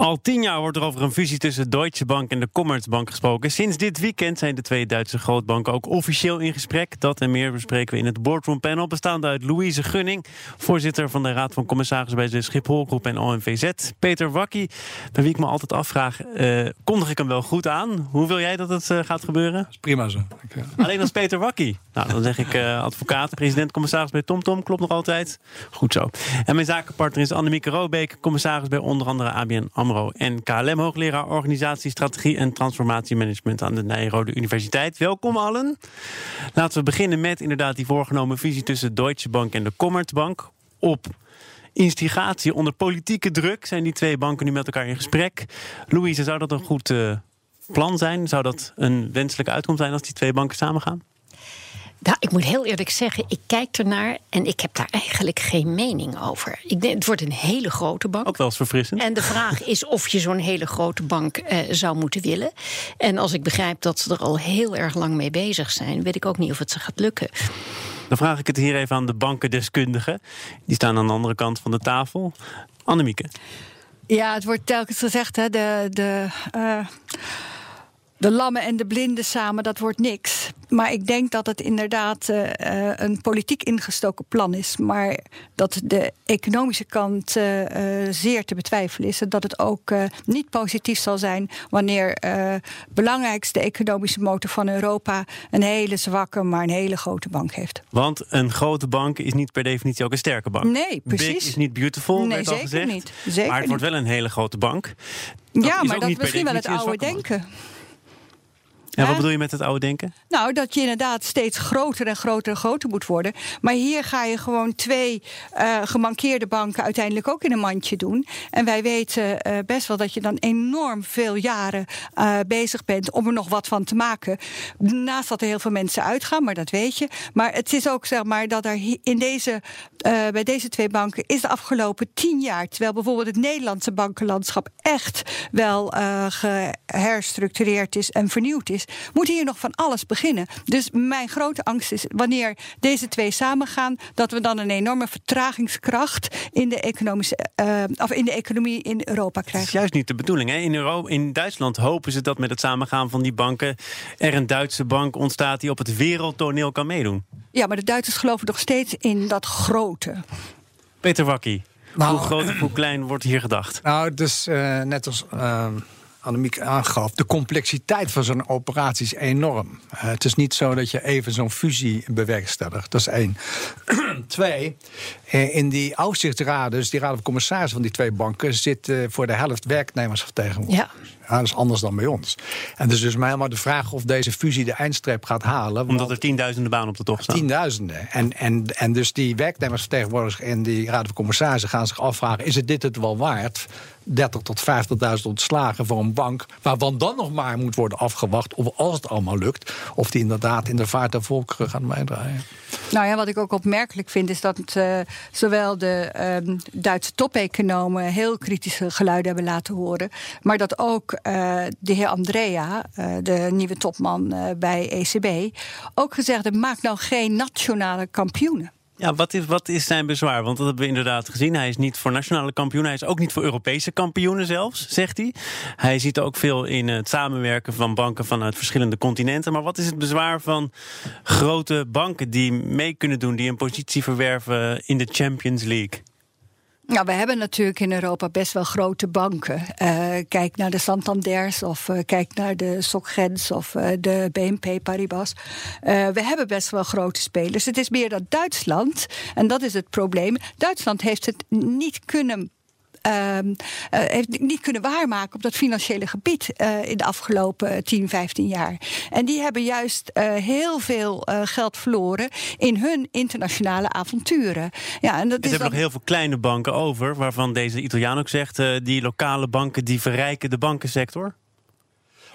Al tien jaar wordt er over een fusie tussen Deutsche Bank en de Commerzbank gesproken. Sinds dit weekend zijn de twee Duitse grootbanken ook officieel in gesprek. Dat en meer bespreken we in het Boardroom Panel, bestaande uit Louise Gunning, voorzitter van de Raad van Commissarissen bij de Schipholgroep en OMVZ. Peter Wakkie, bij wie ik me altijd afvraag, uh, kondig ik hem wel goed aan? Hoe wil jij dat het uh, gaat gebeuren? Dat is prima zo. Alleen als Peter Wakkie. Nou, dan zeg ik advocaat, president-commissaris bij TomTom, klopt nog altijd. Goed zo. En mijn zakenpartner is Annemieke Robeek, commissaris bij onder andere ABN AMRO en KLM, hoogleraar organisatie, strategie en transformatiemanagement aan de Nijrode Universiteit. Welkom allen. Laten we beginnen met inderdaad die voorgenomen visie tussen Deutsche Bank en de Commerzbank. Op instigatie onder politieke druk zijn die twee banken nu met elkaar in gesprek. Louise, zou dat een goed uh, plan zijn? Zou dat een wenselijke uitkomst zijn als die twee banken samengaan? Nou, ik moet heel eerlijk zeggen, ik kijk ernaar en ik heb daar eigenlijk geen mening over. Ik denk, het wordt een hele grote bank. Ook wel eens verfrissend. En de vraag is of je zo'n hele grote bank eh, zou moeten willen. En als ik begrijp dat ze er al heel erg lang mee bezig zijn, weet ik ook niet of het ze gaat lukken. Dan vraag ik het hier even aan de bankendeskundigen. Die staan aan de andere kant van de tafel. Annemieke. Ja, het wordt telkens gezegd, hè, de. de uh de lammen en de blinden samen, dat wordt niks. Maar ik denk dat het inderdaad uh, een politiek ingestoken plan is. Maar dat de economische kant uh, zeer te betwijfelen is. En dat het ook niet positief zal zijn wanneer belangrijkste economische motor van Europa een hele zwakke, maar een hele grote bank heeft. Want een grote bank is niet per definitie ook een sterke bank. Nee, precies. Big is niet beautiful, nee, zeker gezegd. Niet. Zeker maar het wordt wel een hele grote bank. Dat ja, maar dat is misschien wel het oude denken. Ja, wat bedoel je met het oude denken? Nou, dat je inderdaad steeds groter en groter en groter moet worden. Maar hier ga je gewoon twee uh, gemankeerde banken uiteindelijk ook in een mandje doen. En wij weten uh, best wel dat je dan enorm veel jaren uh, bezig bent om er nog wat van te maken. Naast dat er heel veel mensen uitgaan, maar dat weet je. Maar het is ook zeg maar dat er in deze, bij deze twee banken is de afgelopen tien jaar, terwijl bijvoorbeeld het Nederlandse bankenlandschap echt wel geherstructureerd is en vernieuwd is moet hier nog van alles beginnen. Dus mijn grote angst is wanneer deze twee samengaan, dat we dan een enorme vertragingskracht in de, economische, uh, of in de economie in Europa krijgen. Dat is juist niet de bedoeling. Hè? In, in Duitsland hopen ze dat met het samengaan van die banken er een Duitse bank ontstaat die op het wereldtoneel kan meedoen. Ja, maar de Duitsers geloven nog steeds in dat grote. Peter Wakkie. Nou, hoe groot of hoe klein wordt hier gedacht? Nou, dus uh, net als. Uh Annemiek aangaf, de complexiteit van zo'n operatie is enorm. Uh, het is niet zo dat je even zo'n fusie bewerkstelligt. Dat is één. Twee, eh, in die aufsichtsraden, dus die raden van commissarissen van die twee banken, zitten voor de helft werknemersvertegenwoordigers. Ja. Ja, dat is anders dan bij ons. En dus dus mij maar de vraag of deze fusie de eindstreep gaat halen. Omdat er tienduizenden banen op de tocht staan. Tienduizenden. En, en, en dus die werknemersvertegenwoordigers en die raad van commissarissen gaan zich afvragen: is het dit het wel waard? 30 tot 50.000 ontslagen voor een bank. Waarvan dan nog maar moet worden afgewacht. Of als het allemaal lukt. Of die inderdaad in de vaart der volkeren gaat bijdragen. Nou ja, wat ik ook opmerkelijk vind. Is dat uh, zowel de uh, Duitse topeconomen heel kritische geluiden hebben laten horen. Maar dat ook uh, de heer Andrea, uh, de nieuwe topman bij ECB. ook gezegd heeft: maak nou geen nationale kampioenen. Ja, wat is, wat is zijn bezwaar? Want dat hebben we inderdaad gezien. Hij is niet voor nationale kampioenen. Hij is ook niet voor Europese kampioenen zelfs, zegt hij. Hij ziet ook veel in het samenwerken van banken vanuit verschillende continenten. Maar wat is het bezwaar van grote banken die mee kunnen doen, die een positie verwerven in de Champions League? Nou, we hebben natuurlijk in Europa best wel grote banken. Uh, kijk naar de Santanders of uh, kijk naar de Socgens of uh, de BNP Paribas. we hebben best wel grote spelers. Het is meer dat Duitsland, en dat is het probleem. Duitsland heeft het niet kunnen uh, heeft niet kunnen waarmaken op dat financiële gebied uh, in de afgelopen 10, 15 jaar. En die hebben juist uh, heel veel geld verloren in hun internationale avonturen. Ja, en dat er is hebben nog heel veel kleine banken over, waarvan deze Italiaan ook zegt: die lokale banken die verrijken de bankensector.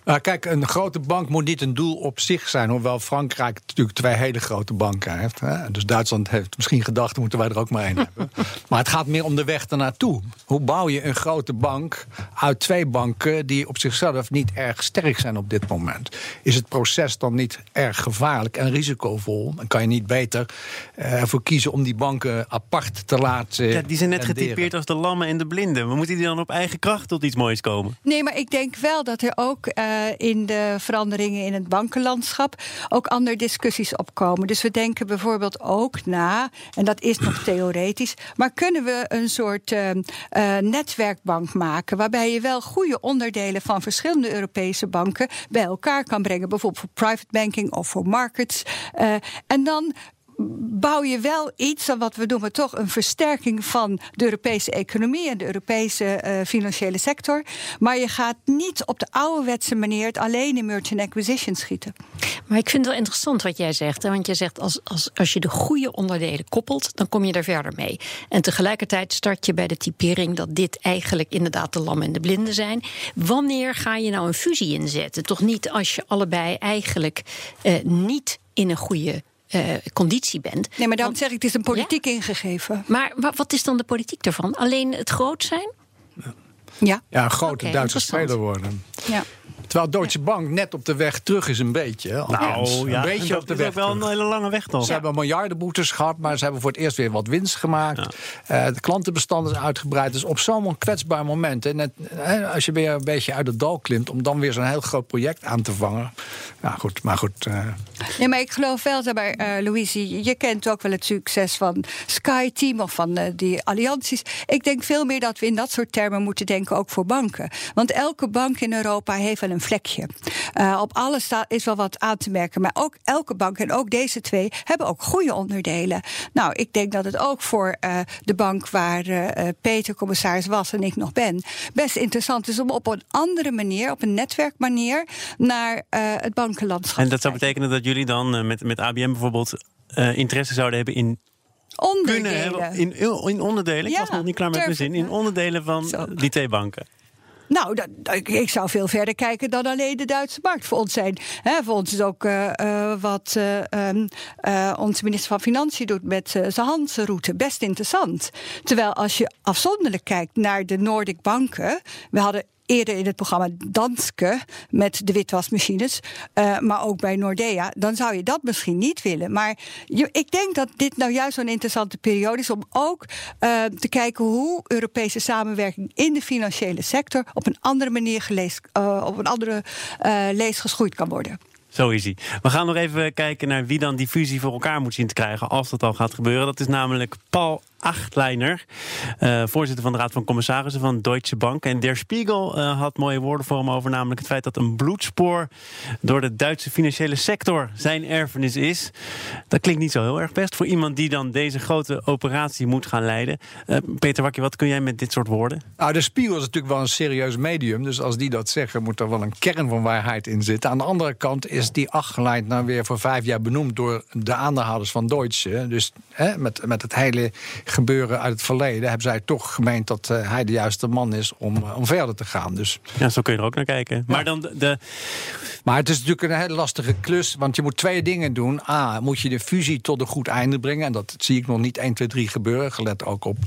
Nou, kijk, een grote bank moet niet een doel op zich zijn. Hoewel Frankrijk natuurlijk twee hele grote banken heeft. Hè? Dus Duitsland heeft misschien gedacht, moeten wij er ook maar één hebben. Maar het gaat meer om de weg ernaartoe. Hoe bouw je een grote bank uit twee banken die op zichzelf niet erg sterk zijn op dit moment? Is het proces dan niet erg gevaarlijk en risicovol? Dan kan je niet beter eh, ervoor kiezen om die banken apart te laten. Ja, die zijn net renderen. getypeerd als de lammen en de blinden. Maar moeten die dan op eigen kracht tot iets moois komen? Nee, maar ik denk wel dat er ook eh, in de veranderingen in het bankenlandschap ook andere discussies opkomen. Dus we denken bijvoorbeeld ook na, en dat is nog theoretisch, maar kunnen we een soort eh, eh, netwerkbank maken waarbij je wel goede onderdelen van verschillende Europese banken bij elkaar kan brengen, bijvoorbeeld voor private banking of voor markets. Eh, en dan bouw je wel iets aan wat we noemen toch een versterking van de Europese economie en de Europese eh, financiële sector. Maar je gaat niet op de ouderwetse manier het alleen in merchant acquisition schieten. Maar ik vind het wel interessant wat jij zegt. Hè? Want jij zegt als, als, als je de goede onderdelen koppelt, dan kom je er verder mee. En tegelijkertijd start je bij de typering dat dit eigenlijk inderdaad de lam en de blinden zijn. Wanneer ga je nou een fusie inzetten? Toch niet als je allebei eigenlijk eh, niet in een goede eh, conditie bent. Nee, maar dan Want- zeg ik, het is een politiek ingegeven. Maar wa- wat is dan de politiek daarvan? Alleen het groot zijn? Ja. Ja, een grote Oké, Duitse speler worden. ja. Terwijl Deutsche Bank net op de weg terug is, een beetje. hè, althans. een beetje dat op de is weg. ook wel een hele lange weg dan. Ze hebben miljardenboetes gehad, maar ze hebben voor het eerst weer wat winst gemaakt. Eh, de klantenbestand is uitgebreid. Dus op zo'n kwetsbaar moment, hè, net, hè, als je weer een beetje uit het dal klimt, om dan weer zo'n heel groot project aan te vangen. Nou goed, maar goed. eh, Nee, maar ik geloof wel, zeg maar, eh, Louise, je- kent ook wel het succes van Sky Team of van eh, die allianties. Ik denk veel meer dat we in dat soort termen moeten denken, ook voor banken. Want elke bank in Europa heeft wel een vlekje. Eh, op alles is wel wat aan te merken. Maar ook elke bank en ook deze twee hebben ook goede onderdelen. Nou, ik denk dat het ook voor eh, de bank waar eh, Peter commissaris was en ik nog ben, best interessant is om op een andere manier, op een netwerkmanier, naar het bankenlandschap En dat zou betekenen dat jullie dan met, met ABM bijvoorbeeld interesse zouden hebben in onderdelen. kunnen hebben in, in onderdelen. Ik Ja, was nog niet klaar met mijn zin. ik, In onderdelen van Zo. die twee banken. Nou, dat, ik, zou veel verder kijken dan alleen de Duitse markt. Voor ons, zijn, hè, voor ons is ook eh, eh, wat eh, onze minister van Financiën doet met zijn Hanse-route best interessant. Terwijl als je afzonderlijk kijkt naar de Nordic banken. We hadden eerder in het programma Danske met de witwasmachines, eh, maar ook bij Nordea, dan zou je dat misschien niet willen. Maar je, ik denk dat dit nou juist zo'n interessante periode is om ook eh, te kijken hoe Europese samenwerking in de financiële sector op een andere manier gelees, eh, op een andere lees geschoeid kan worden. Zo is hij. We gaan nog even kijken naar wie dan die fusie voor elkaar moet zien te krijgen. Als dat al gaat gebeuren. Dat is namelijk Paul Achtleiner, eh, voorzitter van de Raad van Commissarissen van Deutsche Bank. En Der Spiegel eh, had mooie woorden voor hem over, namelijk het feit dat een bloedspoor door de Duitse financiële sector zijn erfenis is. Dat klinkt niet zo heel erg best voor iemand die dan deze grote operatie moet gaan leiden. Eh, Peter Wakje, wat kun jij met dit soort woorden? Nou, de Spiegel is natuurlijk wel een serieus medium. Dus als die dat zeggen, moet er wel een kern van waarheid in zitten. Aan de andere kant is die afgeleid nou weer voor vijf jaar benoemd door de aandeelhouders van Deutsche. Dus hè, met, met het hele gebeuren uit het verleden hebben zij toch gemeend dat eh, hij de juiste man is om, eh, om verder te gaan. Dus, Ja, zo kun je er ook naar kijken. Maar dan de, de, maar het is natuurlijk een hele lastige klus, want je moet twee dingen doen. A, moet je de fusie tot een goed einde brengen. En dat zie ik nog niet 1, 2, 3 gebeuren. Gelet ook op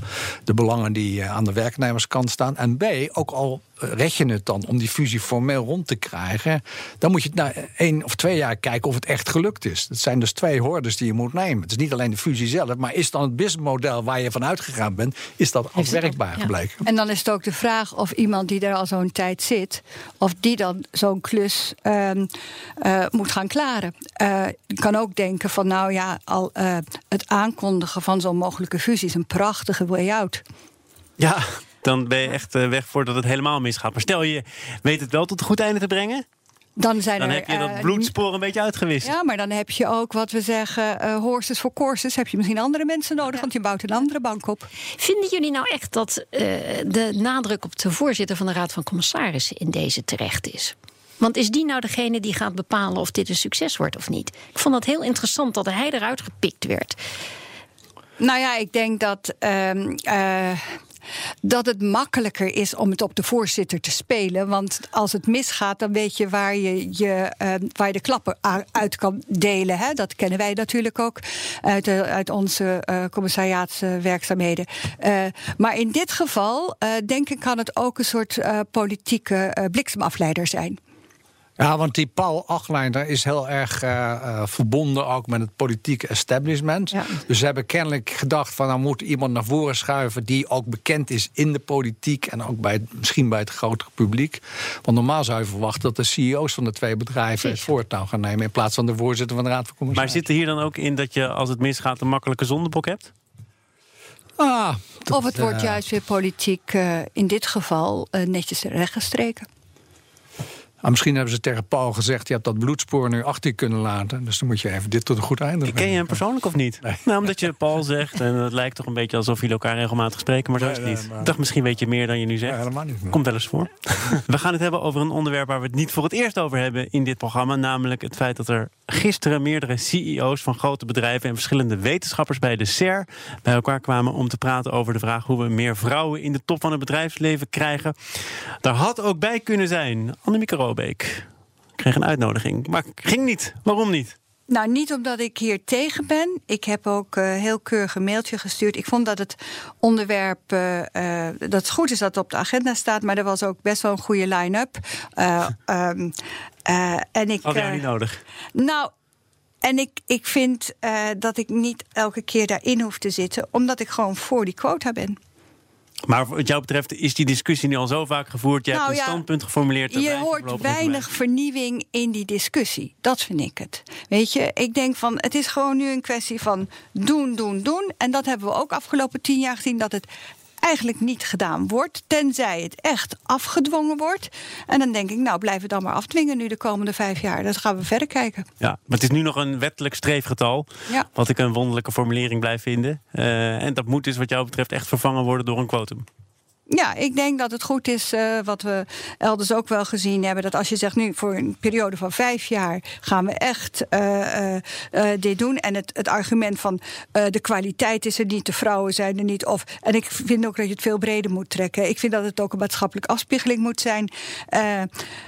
de belangen die eh, aan de werknemerskant staan. En B, ook al red je het dan om die fusie formeel rond te krijgen. Dan moet je na één of twee jaar kijken of het echt gelukt is. Dat zijn dus twee hordes die je moet nemen. Het is niet alleen de fusie zelf, maar is dan het businessmodel waar je van uitgegaan bent, is dat afwerkbaar ja. gebleken? En dan is het ook de vraag of iemand die er al zo'n tijd zit, of die dan zo'n klus ehm, eh, moet gaan klaren. Eh, je kan ook denken van, nou ja, al eh, het aankondigen van zo'n mogelijke fusie is een prachtige way out. Ja, dan ben je echt eh, weg voordat het helemaal misgaat. Maar stel je weet het wel tot een goed einde te brengen, Dan zijn dan er. heb je dat eh, bloedspoor een beetje uitgewist. Ja, maar dan heb je ook wat we zeggen, eh horses voor courses. Heb je misschien andere mensen nodig, want je bouwt een andere bank op. Vinden jullie nou echt dat eh, de nadruk op de voorzitter van de Raad van Commissarissen in deze terecht is? Want is die nou degene die gaat bepalen of dit een succes wordt of niet? Ik vond het heel interessant dat hij eruit gepikt werd. Nou ja, ik denk dat. ehm, eh, dat het makkelijker is om het op de voorzitter te spelen. Want als het misgaat, dan weet je waar je, je, uh, waar je de klappen uit kan delen. Hè? Dat kennen wij natuurlijk ook uit, de, uit onze uh, commissariaatswerkzaamheden. Uh, maar in dit geval, denk ik, kan het ook een soort politieke bliksemafleider zijn. Ja, want die Paul Achleider is heel erg uh, uh, verbonden ook met het politieke establishment. Ja. Dus ze hebben kennelijk gedacht van dan moet iemand naar voren schuiven die ook bekend is in de politiek en ook bij misschien bij het grotere publiek. Want normaal zou je verwachten dat de CEO's van de twee bedrijven het voortouw gaan nemen in plaats van de voorzitter van de Raad van Commissarissen. Maar zit er hier dan ook in dat je als het misgaat een makkelijke zondebok hebt? Ah, dat, of het wordt juist weer politiek uh, in dit geval netjes rechtgestreken. Ah, misschien hebben ze tegen Paul gezegd: je hebt dat bloedspoor nu achter je kunnen laten. Dus dan moet je even dit tot een goed einde Ken je hem persoonlijk of niet? Nee. Nou, omdat je Paul zegt. En het lijkt toch een beetje alsof jullie elkaar regelmatig spreken. Maar zo is het niet. Ik dacht misschien weet je meer dan je nu zegt. helemaal niet. Komt wel eens voor. we gaan het hebben over een onderwerp waar we het niet voor het eerst over hebben in dit programma. Namelijk het feit dat er gisteren meerdere CEO's van grote bedrijven en verschillende wetenschappers bij de SER bij elkaar kwamen om te praten over de vraag hoe we meer vrouwen in de top van het bedrijfsleven krijgen. Daar had ook bij kunnen zijn Annemieke Robeek. Kreeg een uitnodiging, maar ging niet. Waarom niet? Nou, niet omdat ik hier tegen ben. Ik heb ook uh, heel keurig een mailtje gestuurd. Ik vond dat het onderwerp, uh, uh, dat het goed is dat het op de agenda staat, maar er was ook best wel een goede line-up. um, en ik. Had jij niet nodig? Nou. En ik, ik vind dat ik niet elke keer daarin hoef te zitten, omdat ik gewoon voor die quota ben. Maar wat jou betreft is die discussie nu al zo vaak gevoerd. Je nou hebt een standpunt geformuleerd. Je hoort weinig vernieuwing in die discussie. Dat vind ik het. Weet je, ik denk van het is gewoon nu een kwestie van doen, doen, doen. En dat hebben we ook afgelopen tien jaar gezien. Dat het eigenlijk niet gedaan wordt, tenzij het echt afgedwongen wordt. En dan denk ik, nou, blijf het dan maar afdwingen nu de komende vijf jaar. Dan gaan we verder kijken. Ja, maar het is nu nog een wettelijk streefgetal, ja. wat ik een wonderlijke formulering blijf vinden. Uh, en dat moet dus wat jou betreft echt vervangen worden door een quotum. Ja, ik denk dat het goed is, uh, wat we elders ook wel gezien hebben... dat als je zegt nu voor een periode van vijf jaar gaan we echt uh, uh, dit doen... en het, het argument van de kwaliteit is er niet, de vrouwen zijn er niet... Of, en ik vind ook dat je het veel breder moet trekken. Ik vind dat het ook een maatschappelijke afspiegeling moet zijn.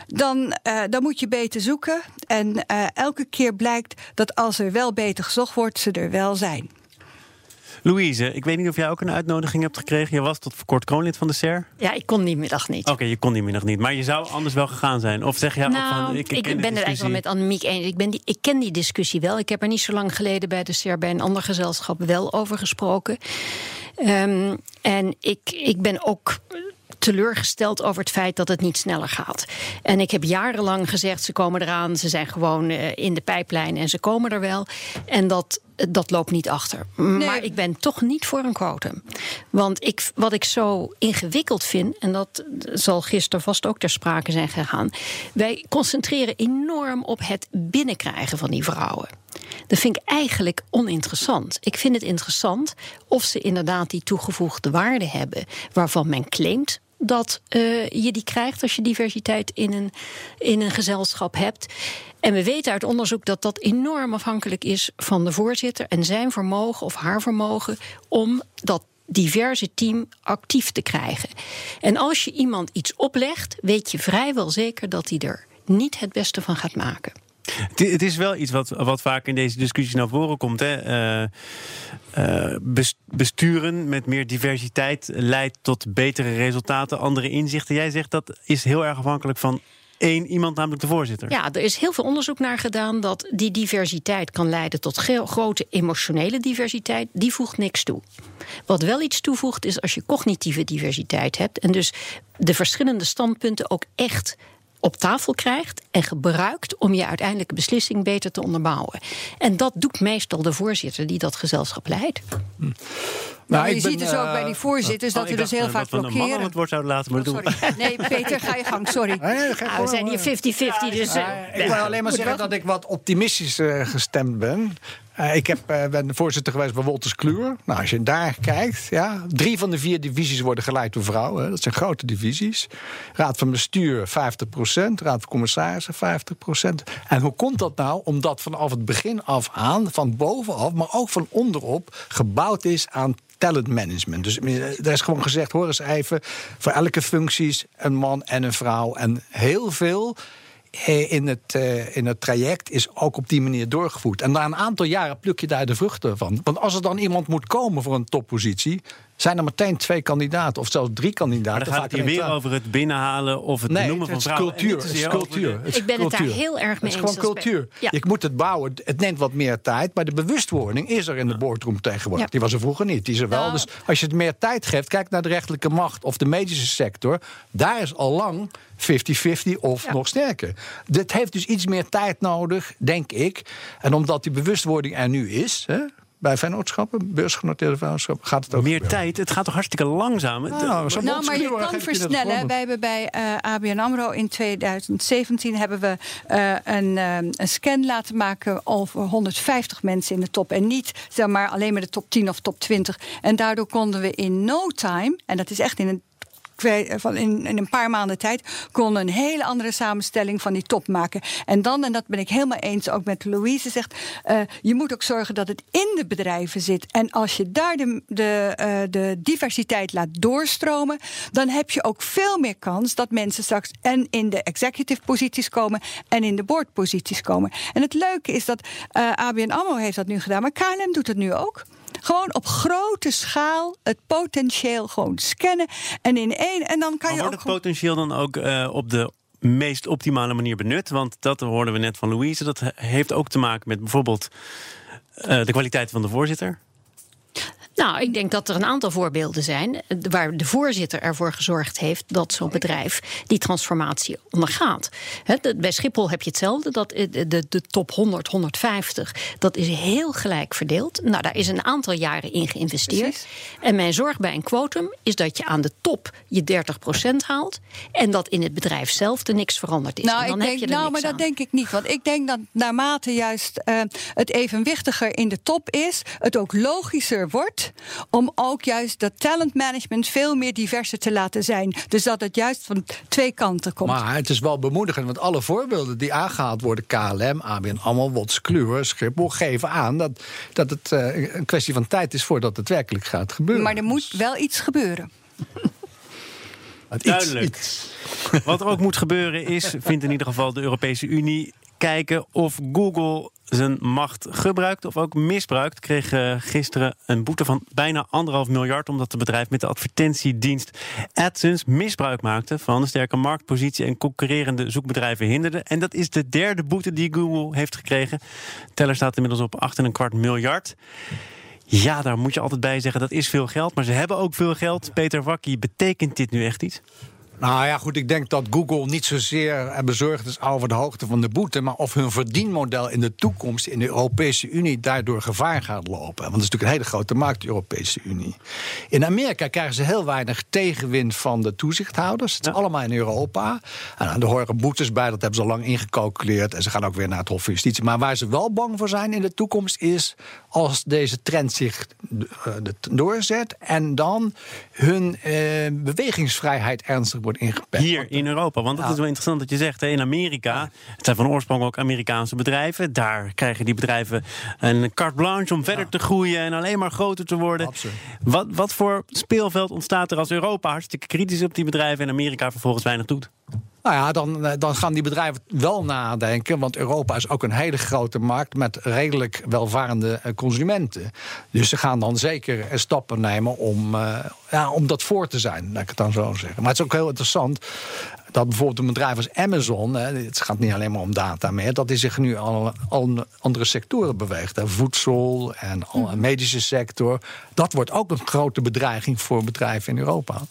dan, dan moet je beter zoeken. En elke keer blijkt dat als er wel beter gezocht wordt, ze er wel zijn. Louise, ik weet niet of jij ook een uitnodiging hebt gekregen. Je was tot voor kort kroonlid van de SER. Ja, ik kon die middag niet. Oké, je kon die middag niet. Maar je zou anders wel gegaan zijn. Of zeg je nou, ook van... Ik, ik, ben het eigenlijk wel met Annemiek eens. Ik, ben die, ik ken die discussie wel. Ik heb er niet zo lang geleden bij de SER... bij een ander gezelschap wel over gesproken. Um, en ik, ik ben ook teleurgesteld over het feit dat het niet sneller gaat. En ik heb jarenlang gezegd, ze komen eraan, ze zijn gewoon uh, in de pijplijn en ze komen er wel. En dat dat loopt niet achter. Nee. Maar ik ben toch niet voor een quotum. Want ik, wat ik zo ingewikkeld vind, en dat zal gisteren vast ook ter sprake zijn gegaan. Wij concentreren enorm op het binnenkrijgen van die vrouwen. Dat vind ik eigenlijk oninteressant. Ik vind het interessant of ze inderdaad die toegevoegde waarde hebben waarvan men claimt dat uh, je die krijgt als je diversiteit in een, in een gezelschap hebt. En we weten uit onderzoek dat dat enorm afhankelijk is van de voorzitter en zijn vermogen of haar vermogen om dat diverse team actief te krijgen. En als je iemand iets oplegt, weet je vrijwel zeker dat hij er niet het beste van gaat maken. Het is wel iets wat, wat vaak in deze discussie naar voren komt. Hè? Uh, uh, besturen met meer diversiteit leidt tot betere resultaten, andere inzichten. Jij zegt dat is heel erg afhankelijk van één iemand, namelijk de voorzitter. Ja, er is heel veel onderzoek naar gedaan dat die diversiteit kan leiden tot grote emotionele diversiteit. Die voegt niks toe. Wat wel iets toevoegt is als je cognitieve diversiteit hebt en dus de verschillende standpunten ook echt op tafel krijgt en gebruikt om je uiteindelijke beslissing beter te onderbouwen. En dat doet meestal de voorzitter die dat gezelschap leidt. Hm. Nou, je ziet dus ook bij die voorzitters dat we dus heel vaak blokkeren. Dat het woord zouden laten, maar doen. Nee, Peter, ga je gang, sorry. we zijn hier 50-50, dus... ik wil alleen maar zeggen dat ik wat optimistisch gestemd ben. Uh, ik heb, uh, ben voorzitter geweest bij Wolters Kluwer. Nou, als je daar kijkt, ja, drie van de vier divisies worden geleid door vrouwen. Dat zijn grote divisies. Raad van bestuur 50% Raad van commissarissen 50% En hoe komt dat nou? Omdat vanaf het begin af aan, van bovenaf, maar ook van onderop, gebouwd is aan talentmanagement. Dus er is gewoon gezegd: hoor eens even, voor elke functies een man en een vrouw. En heel veel eh, in het, uh, in het traject is ook op die manier doorgevoerd. En na een aantal jaren pluk je daar de vruchten van. Want als er dan iemand moet komen voor een toppositie, zijn er meteen twee kandidaten, of zelfs drie kandidaten. Maar dan gaat het hier weer over het binnenhalen of het nee, benoemen het van vrouwen. Cultuur, het is cultuur. Het is Ik ben cultuur. het daar heel erg mee Het is eens. gewoon cultuur. Ja. Je moet het bouwen. Het neemt wat meer tijd, maar de bewustwording is er in de boardroom tegenwoordig. Ja. Die was er vroeger niet. Die is er wel. Nou. Dus als je het meer tijd geeft, kijk naar de rechterlijke macht of de medische sector. Daar is al lang 50-50 of Ja. nog sterker. Dit heeft dus iets meer tijd nodig, denk ik. En omdat die bewustwording er nu is. Hè, bij vennootschappen, beursgenoteerde vennootschappen, gaat het ook Meer gebeuren. tijd. Het gaat toch hartstikke langzaam. Nou, Nou, maar je kan versnellen. Wij hebben bij eh, ABN AMRO in 2017 hebben we eh, een, eh, een scan laten maken over 150 mensen in de top. En niet zeg maar, alleen maar de top 10 of top 20. En daardoor konden we in no time, en dat is echt in een van in, in een paar maanden tijd konden een hele andere samenstelling van die top maken. En dan, en dat ben ik helemaal eens ook met Louise, zegt eh, je moet ook zorgen dat het in de bedrijven zit. En als je daar de, de, eh, de diversiteit laat doorstromen, dan heb je ook veel meer kans dat mensen straks en in de executive posities komen en in de board posities komen. En het leuke is dat eh, ABN AMRO heeft dat nu gedaan, maar KLM doet het nu ook. Gewoon op grote schaal het potentieel gewoon scannen. En in één. En dan kan Maar je wordt ook. het potentieel dan ook eh, op de meest optimale manier benut? Want dat hoorden we net van Louise. Dat he- heeft ook te maken met bijvoorbeeld eh, de kwaliteit van de voorzitter. Nou, ik denk dat er een aantal voorbeelden zijn eh, waar de voorzitter ervoor gezorgd heeft dat zo'n bedrijf die transformatie ondergaat. Bij Schiphol heb je hetzelfde. Dat eh, de, de, top 100, 150, dat is heel gelijk verdeeld. Nou, daar is een aantal jaren in geïnvesteerd. Precies. En mijn zorg bij een quotum is dat je aan de top je 30% haalt en dat in het bedrijf zelf er niks veranderd is. en Nou, dan ik heb je denk, nou, maar aan. dat denk ik niet. Want ik denk dat naarmate juist eh, het evenwichtiger in de top is, het ook logischer wordt om ook juist dat talentmanagement veel meer diverser te laten zijn. Dus dat het juist van twee kanten komt. Maar het is wel bemoedigend, want alle voorbeelden die aangehaald worden, KLM, ABN AMRO, Wots Kluwer, Schiphol, geven aan dat, dat het eh, een kwestie van tijd is voordat het werkelijk gaat gebeuren. maar er moet wel iets gebeuren. Het Duidelijk. iets. Wat er ook moet gebeuren is, vindt in ieder geval de Europese Unie, kijken of Google zijn macht gebruikt of ook misbruikt. Kreeg eh, gisteren een boete van bijna anderhalf miljard omdat het bedrijf met de advertentiedienst AdSense misbruik maakte van een sterke marktpositie en concurrerende zoekbedrijven hinderde. En dat is de derde boete die Google heeft gekregen. Teller staat inmiddels op 8,25 miljard. Ja, daar moet je altijd bij zeggen, dat is veel geld. Maar ze hebben ook veel geld. Peter Wakkie, betekent dit nu echt iets? Nou ja, goed, ik denk dat Google niet zozeer bezorgd is over de hoogte van de boete, maar of hun verdienmodel in de toekomst in de Europese Unie daardoor gevaar gaat lopen. Want het is natuurlijk een hele grote markt, de Europese Unie. In Amerika krijgen ze heel weinig tegenwind van de toezichthouders. Het is Ja. allemaal in Europa. En er horen boetes bij, dat hebben ze al lang ingecalculeerd. En ze gaan ook weer naar het Hof van Justitie. Maar waar ze wel bang voor zijn in de toekomst is als deze trend zich eh, doorzet en dan hun eh, bewegingsvrijheid ernstig wordt ingeperkt. Hier in Europa. Want het is wel interessant dat je zegt, hè, in Amerika, het zijn van oorsprong ook Amerikaanse bedrijven. Daar krijgen die bedrijven een carte blanche om verder te groeien en alleen maar groter te worden. Absoluut. Wat, wat voor speelveld ontstaat er als Europa hartstikke kritisch op die bedrijven en Amerika vervolgens weinig doet? Nou ja, dan, eh, dan gaan die bedrijven wel nadenken. Want Europa is ook een hele grote markt met redelijk welvarende eh, consumenten. Dus ze gaan dan zeker eh, stappen nemen om, ja, om dat voor te zijn, laat ik het dan zo zeggen. Maar het is ook heel interessant dat bijvoorbeeld een bedrijf als Amazon, hè, het gaat niet alleen maar om data meer, dat die zich nu al, andere sectoren beweegt. Hè, voedsel en al, Hm. medische sector. Dat wordt ook een grote bedreiging voor bedrijven in Europa.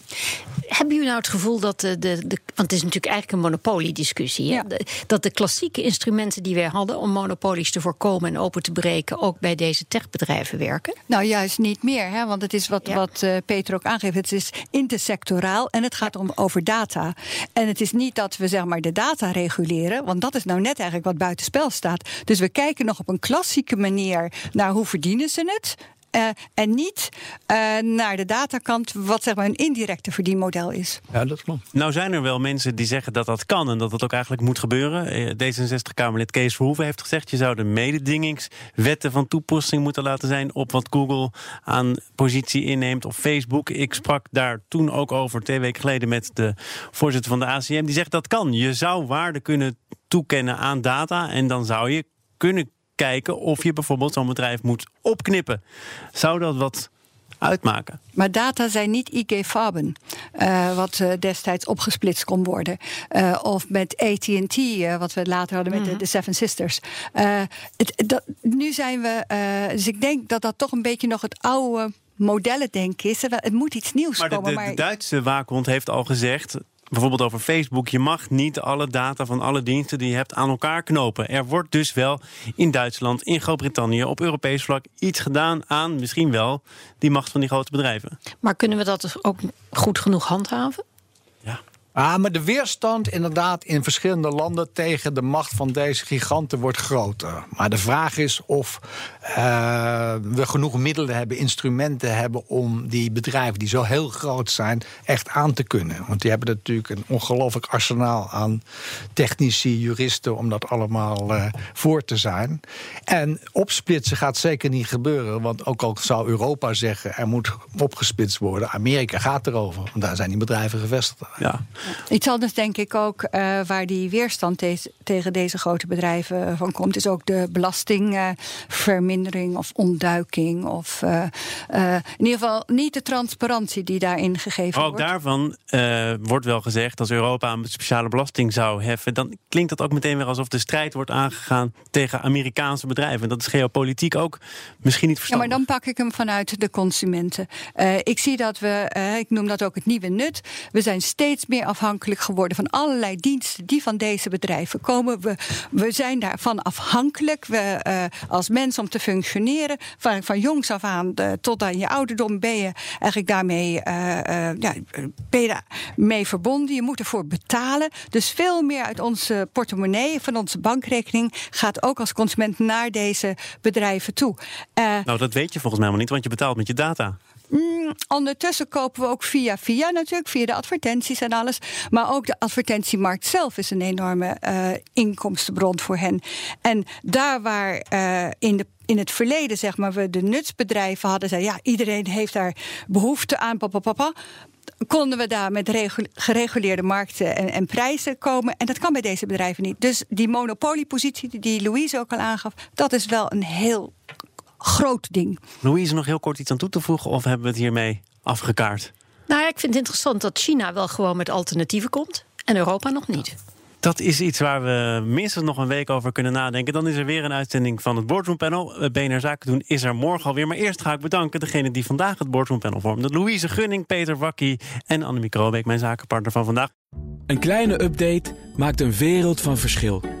Hebben jullie nou het gevoel dat de, de, de want het is natuurlijk eigenlijk een monopoliediscussie, hè? Ja. De- dat de klassieke instrumenten die wij hadden om monopolies te voorkomen en open te breken ook bij deze techbedrijven werken? Nou, juist niet meer. Hè? Want het is wat, Ja. wat eh, Peter ook aangeeft. Het is intersectoraal en het gaat om over data. En het is niet dat we zeg maar, de data reguleren. Want dat is nou net eigenlijk wat buitenspel staat. Dus we kijken nog op een klassieke manier naar hoe verdienen ze het. Eh, en niet eh, naar de datakant, wat zeg maar een indirecte verdienmodel is. Ja, dat klopt. Nou zijn er wel mensen die zeggen dat dat kan en dat dat ook eigenlijk moet gebeuren. Eh, D66-Kamerlid Kees Verhoeven heeft gezegd... je zou de mededingingswetten van toepassing moeten laten zijn... op wat Google aan positie inneemt of Facebook. Ik sprak daar toen ook over, twee weken geleden... met de voorzitter van de ACM. Die zegt dat kan. Je zou waarde kunnen toekennen aan data... en dan zou je kunnen kijken of je bijvoorbeeld zo'n bedrijf moet opknippen. Zou dat wat uitmaken? Maar data zijn niet IG-Farben, uh, wat uh, destijds opgesplitst kon worden. Uh, of met AT&T, wat we later hadden met mm -hmm. de, de, Seven Sisters. Het, dat, nu zijn we, dus ik denk dat dat toch een beetje nog het oude modellen denken is. Het moet iets nieuws maar komen. De, de, de Duitse waakhond heeft al gezegd bijvoorbeeld over Facebook, je mag niet alle data van alle diensten die je hebt aan elkaar knopen. Er wordt dus wel in Duitsland, in Groot-Brittannië, op Europees vlak iets gedaan aan misschien wel die macht van die grote bedrijven. Maar kunnen we dat dus ook goed genoeg handhaven? Ja. Ah, maar de weerstand inderdaad in verschillende landen tegen de macht van deze giganten wordt groter. Maar de vraag is of uh, we genoeg middelen hebben, instrumenten hebben om die bedrijven die zo heel groot zijn, echt aan te kunnen. Want die hebben natuurlijk een ongelooflijk arsenaal aan technici, juristen om dat allemaal uh, voor te zijn. En opsplitsen gaat zeker niet gebeuren, want ook al zou Europa zeggen er moet opgesplitst worden, Amerika gaat erover, want daar zijn die bedrijven gevestigd. Ja. Iets anders denk ik ook, uh, waar die weerstand te tegen deze grote bedrijven van komt, is ook de belastingvermindering of ontduiking. Of uh, in ieder geval niet de transparantie die daarin gegeven ook wordt. Ook daarvan wordt wel gezegd, als Europa een speciale belasting zou heffen, dan klinkt dat ook meteen weer alsof de strijd wordt aangegaan tegen Amerikaanse bedrijven. Dat is geopolitiek ook misschien niet verstandig. Ja, maar dan pak ik hem vanuit de consumenten. ik zie dat we, ik noem dat ook het nieuwe nut, we zijn steeds meer afhankelijk geworden van allerlei diensten die van deze bedrijven komen. We, we zijn daarvan afhankelijk. We, uh, als mens om te functioneren, van, van jongs af aan de, tot aan je ouderdom ben je eigenlijk daarmee uh, ja, ben je daarmee verbonden. Je moet ervoor betalen. Dus veel meer uit onze portemonnee, van onze bankrekening, gaat ook als consument naar deze bedrijven toe. nou, dat weet je volgens mij helemaal niet, want je betaalt met je data. Mm, ondertussen kopen we ook via via natuurlijk, via de advertenties en alles. Maar ook de advertentiemarkt zelf is een enorme uh, inkomstenbron voor hen. En daar waar uh, in de in het verleden, zeg maar, we de nutsbedrijven hadden, zei ja, iedereen heeft daar behoefte aan, papa, papa. Konden we daar met gereguleerde markten en, en, prijzen komen? En dat kan bij deze bedrijven niet. Dus die monopoliepositie die Louise ook al aangaf, dat is wel een heel groot ding. Louise, nog heel kort iets aan toe te voegen, of hebben we het hiermee afgekaart? Nou, ik vind het interessant dat China wel gewoon met alternatieven komt en Europa nog niet. Dat is iets waar we minstens nog een week over kunnen nadenken. Dan is er weer een uitzending van het Boardroom Panel. BNR Zaken doen is er morgen alweer. Maar eerst ga ik bedanken degene die vandaag het Boardroom Panel vormden. Louise Gunning, Peter Wakkie en Annemiek Robeek, mijn zakenpartner van vandaag. Een kleine update maakt een wereld van verschil.